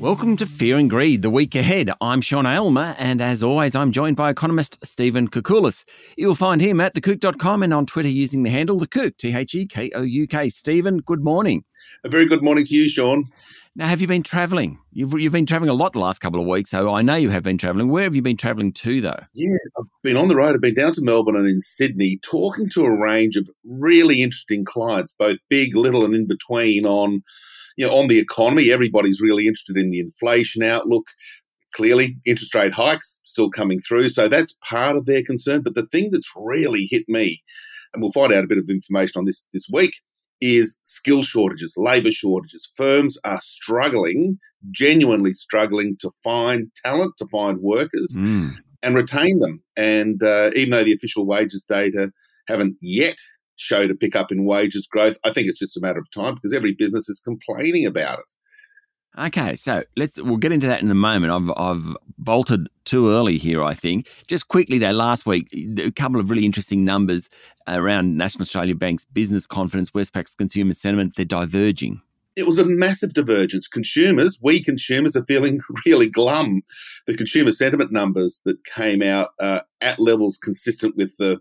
Welcome to Fear and Greed, the week ahead. I'm Sean Aylmer, and as always, I'm joined by economist Stephen Koukoulas. You'll find him at thekouk.com and on Twitter using the handle thekouk, T H E K O U K. Stephen, good morning. A very good morning to you, Sean. Now, have you been travelling? You've, you've been travelling a lot the last couple of weeks, so I know you have been travelling. Where have you been travelling to, though? Yeah, I've been on the road. I've been down to Melbourne and in Sydney talking to a range of really interesting clients, both big, little, and in between on you know, on the economy, everybody's really interested in the inflation outlook. Clearly, interest rate hikes still coming through, so that's part of their concern. But the thing that's really hit me, and we'll find out a bit of information on this this week, is skill shortages, labour shortages. Firms are struggling, genuinely struggling to find talent, to find workers, mm. and retain them. And uh, even though the official wages data haven't yet show to pick up in wages growth. I think it's just a matter of time because every business is complaining about it. Okay, so let's we'll get into that in a moment. I've I've bolted too early here, I think. Just quickly though, last week a couple of really interesting numbers around National Australia Bank's business confidence, Westpac's consumer sentiment. They're diverging. It was a massive divergence. Consumers, we consumers, are feeling really glum. The consumer sentiment numbers that came out uh, at levels consistent with the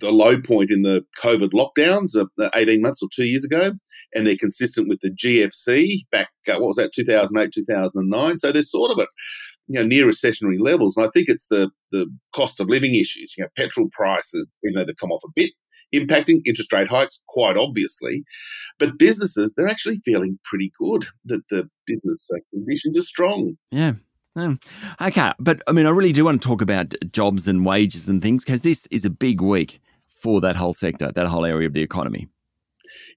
the low point in the COVID lockdowns of 18 months or two years ago, and they're consistent with the GFC back, uh, what was that, 2008, 2009. So they're sort of at you know, near recessionary levels. And I think it's the, the cost of living issues, you know, petrol prices, even though they've come off a bit, impacting interest rate hikes, quite obviously. But businesses, they're actually feeling pretty good that the business uh, conditions are strong. Yeah. Okay, but I mean, I really do want to talk about jobs and wages and things because this is a big week for that whole sector, that whole area of the economy?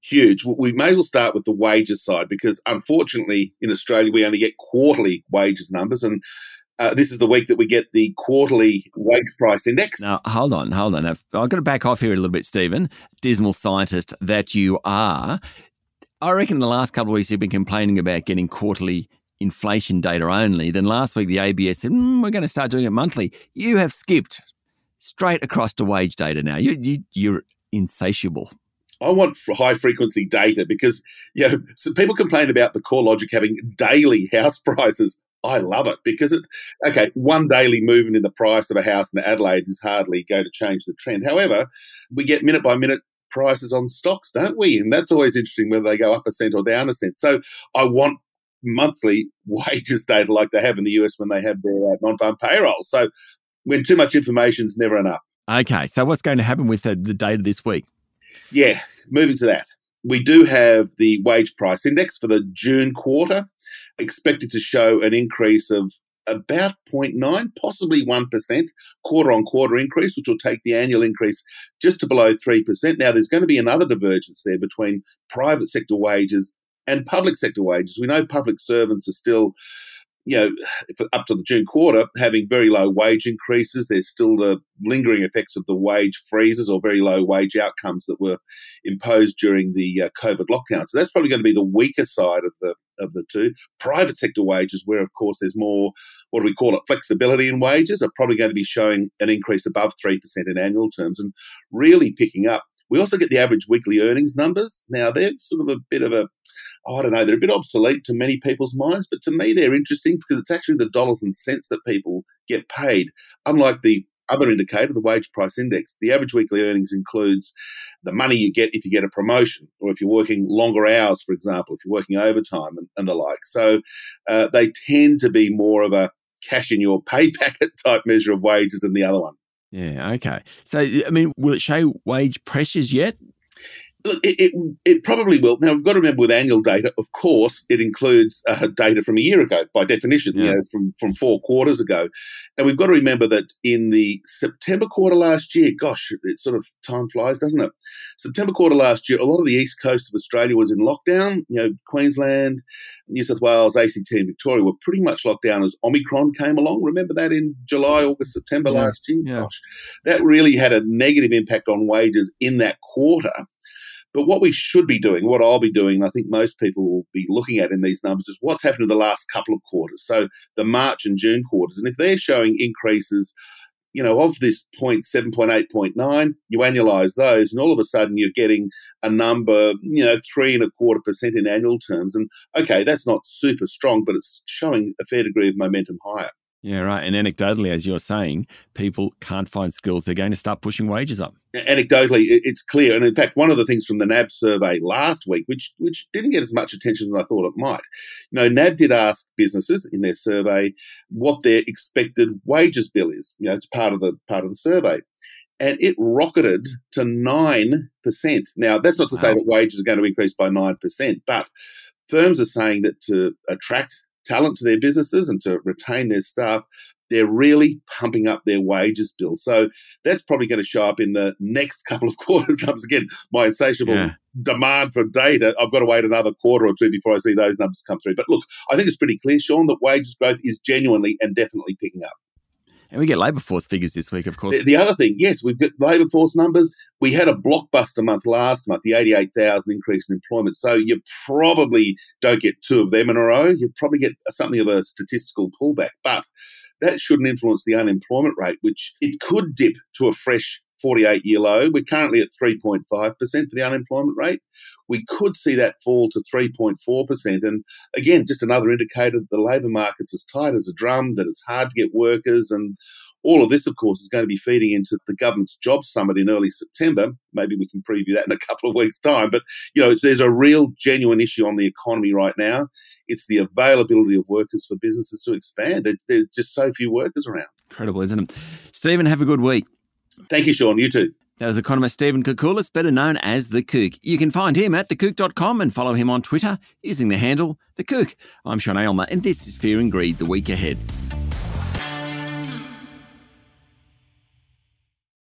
Huge. We may as well start with the wages side because unfortunately in Australia we only get quarterly wages numbers and uh, this is the week that we get the quarterly wage price index. Now, hold on, hold on. I've, I've got to back off here a little bit, Stephen. Dismal scientist that you are. I reckon the last couple of weeks you've been complaining about getting quarterly inflation data only. Then last week the ABS said, mm, we're going to start doing it monthly. You have skipped straight across to wage data now. You, you, you're insatiable. I want high frequency data because you know so people complain about the CoreLogic having daily house prices. I love it because it okay one daily movement in the price of a house in Adelaide is hardly going to change the trend. However, we get minute by minute prices on stocks, don't we? And that's always interesting whether they go up a cent or down a cent. So I want monthly wages data like they have in the US when they have their uh, non-farm payrolls. So when too much information is never enough. Okay, so what's going to happen with the, the data this week? Yeah, moving to that. We do have the wage price index for the June quarter, expected to show an increase of about 0.9, possibly 1% quarter on quarter increase, which will take the annual increase just to below 3%. Now, there's going to be another divergence there between private sector wages and public sector wages. We know public servants are still you know, up to the June quarter, having very low wage increases. There's still the lingering effects of the wage freezes or very low wage outcomes that were imposed during the uh, COVID lockdown. So that's probably going to be the weaker side of the of the two. Private sector wages, where of course there's more, what do we call it, flexibility in wages, are probably going to be showing an increase above three percent in annual terms and really picking up. We also get the average weekly earnings numbers. Now they're sort of a bit of a I don't know, they're a bit obsolete to many people's minds, but to me they're interesting because it's actually the dollars and cents that people get paid. Unlike the other indicator, the wage price index, the average weekly earnings includes the money you get if you get a promotion or if you're working longer hours, for example, if you're working overtime and, and the like. So uh, they tend to be more of a cash in your pay packet type measure of wages than the other one. Yeah, okay. So, I mean, will it show wage pressures yet? Look, it, it, it, probably will. Now, we've got to remember with annual data, of course, it includes uh, data from a year ago by definition, yeah. you know, from, from four quarters ago. And we've got to remember that in the September quarter last year, gosh, it sort of time flies, doesn't it? September quarter last year, a lot of the east coast of Australia was in lockdown. You know, Queensland, New South Wales, ACT, and Victoria were pretty much locked down as Omicron came along. Remember that in July, August, September yeah. last year? Yeah. Gosh, that really had a negative impact on wages in that quarter. But what we should be doing, what I'll be doing, I think most people will be looking at in these numbers, is what's happened in the last couple of quarters. So the March and June quarters. And if they're showing increases you know, of this 0.7, 0.8, 0.9, you annualize those, and all of a sudden you're getting a number, you know, three and a quarter percent in annual terms. And okay, that's not super strong, but it's showing a fair degree of momentum higher. Yeah, right. And anecdotally, as you're saying, people can't find skills. They're going to start pushing wages up. Anecdotally, it's clear. And in fact, one of the things from the NAB survey last week, which which didn't get as much attention as I thought it might, you know, NAB did ask businesses in their survey what their expected wages bill is. You know, it's part of the part of the survey. And it rocketed to nine percent. Now, that's not to wow. say that wages are going to increase by nine percent, but firms are saying that to attract talent to their businesses and to retain their staff, they're really pumping up their wages bill. So that's probably going to show up in the next couple of quarters numbers. Again, my insatiable yeah. demand for data, I've got to wait another quarter or two before I see those numbers come through. But look, I think it's pretty clear, Sean, that wages growth is genuinely and definitely picking up. And we get labour force figures this week, of course. The, the, other thing, yes, we've got labour force numbers. We had a blockbuster month last month, the 88,000 increase in employment. So you probably don't get two of them in a row. You probably get something of a statistical pullback. But that shouldn't influence the unemployment rate, which it could dip to a fresh 48 year low. We're currently at 3.5% for the unemployment rate. We could see that fall to 3.4%. And again, just another indicator that the labour market's as tight as a drum, that it's hard to get workers. And all of this, of course, is going to be feeding into the government's jobs summit in early September. Maybe we can preview that in a couple of weeks' time. But, you know, there's a real genuine issue on the economy right now. It's the availability of workers for businesses to expand. There's just so few workers around. Incredible, isn't it? Stephen, have a good week. Thank you, Sean. You too. That was economist Stephen Koukoulas, better known as The Kouk. You can find him at thekouk.com and follow him on Twitter using the handle The Kouk. I'm Sean Aylmer, and this is Fear and Greed, the week ahead.